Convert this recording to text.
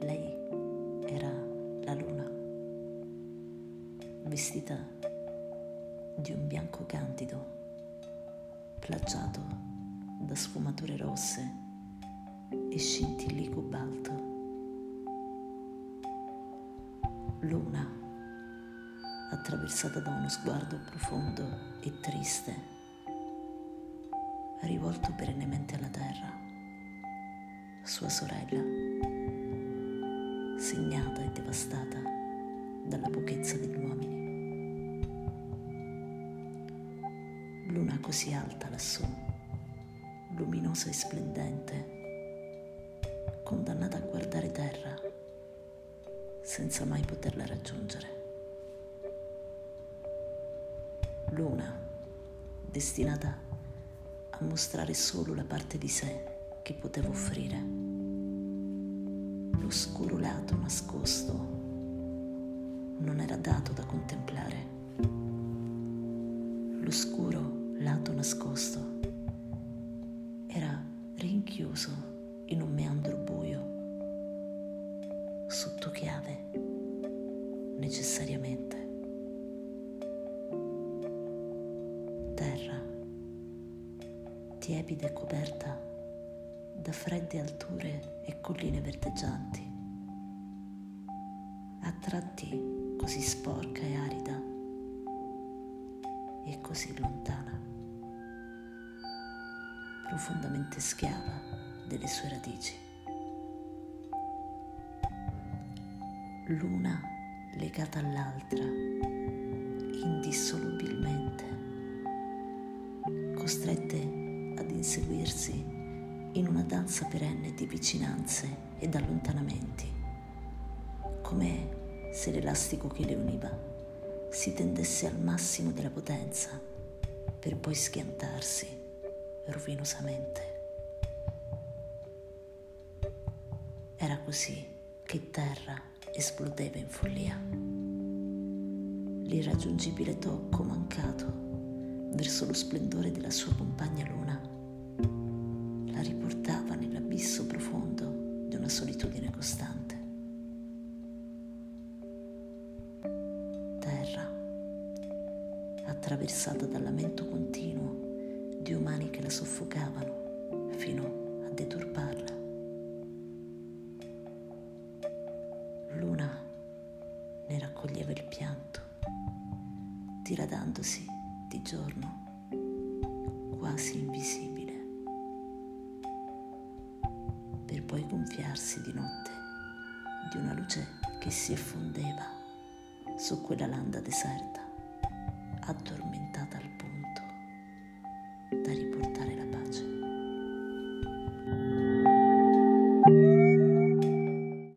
Lei era la luna, vestita di un bianco candido, plagiato da sfumature rosse e scintilli cobalto. Luna, attraversata da uno sguardo profondo e triste, rivolto perennemente alla terra, sua sorella segnata e devastata dalla pochezza degli uomini. Luna così alta lassù, luminosa e splendente, condannata a guardare terra senza mai poterla raggiungere. Luna, destinata a mostrare solo la parte di sé che poteva offrire, l'oscuro lato nascosto non era dato da contemplare. L'oscuro lato nascosto era rinchiuso in un meandro buio, sotto chiave, necessariamente. Terra, tiepida e coperta da fredde alture e colline verdeggianti, a tratti così sporca e arida e così lontana, profondamente schiava delle sue radici. L'una legata all'altra, indissolubilmente, costrette ad inseguirsi in una danza perenne di vicinanze ed allontanamenti, come se l'elastico che le univa si tendesse al massimo della potenza per poi schiantarsi rovinosamente. Era così che terra esplodeva in follia. L'irraggiungibile tocco mancato verso lo splendore della sua compagna luna di una solitudine costante. Terra, attraversata dal lamento continuo di umani che la soffocavano fino a deturparla. Luna ne raccoglieva il pianto, diradandosi di giorno quasi invisibile, poi gonfiarsi di notte di una luce che si effondeva su quella landa deserta, addormentata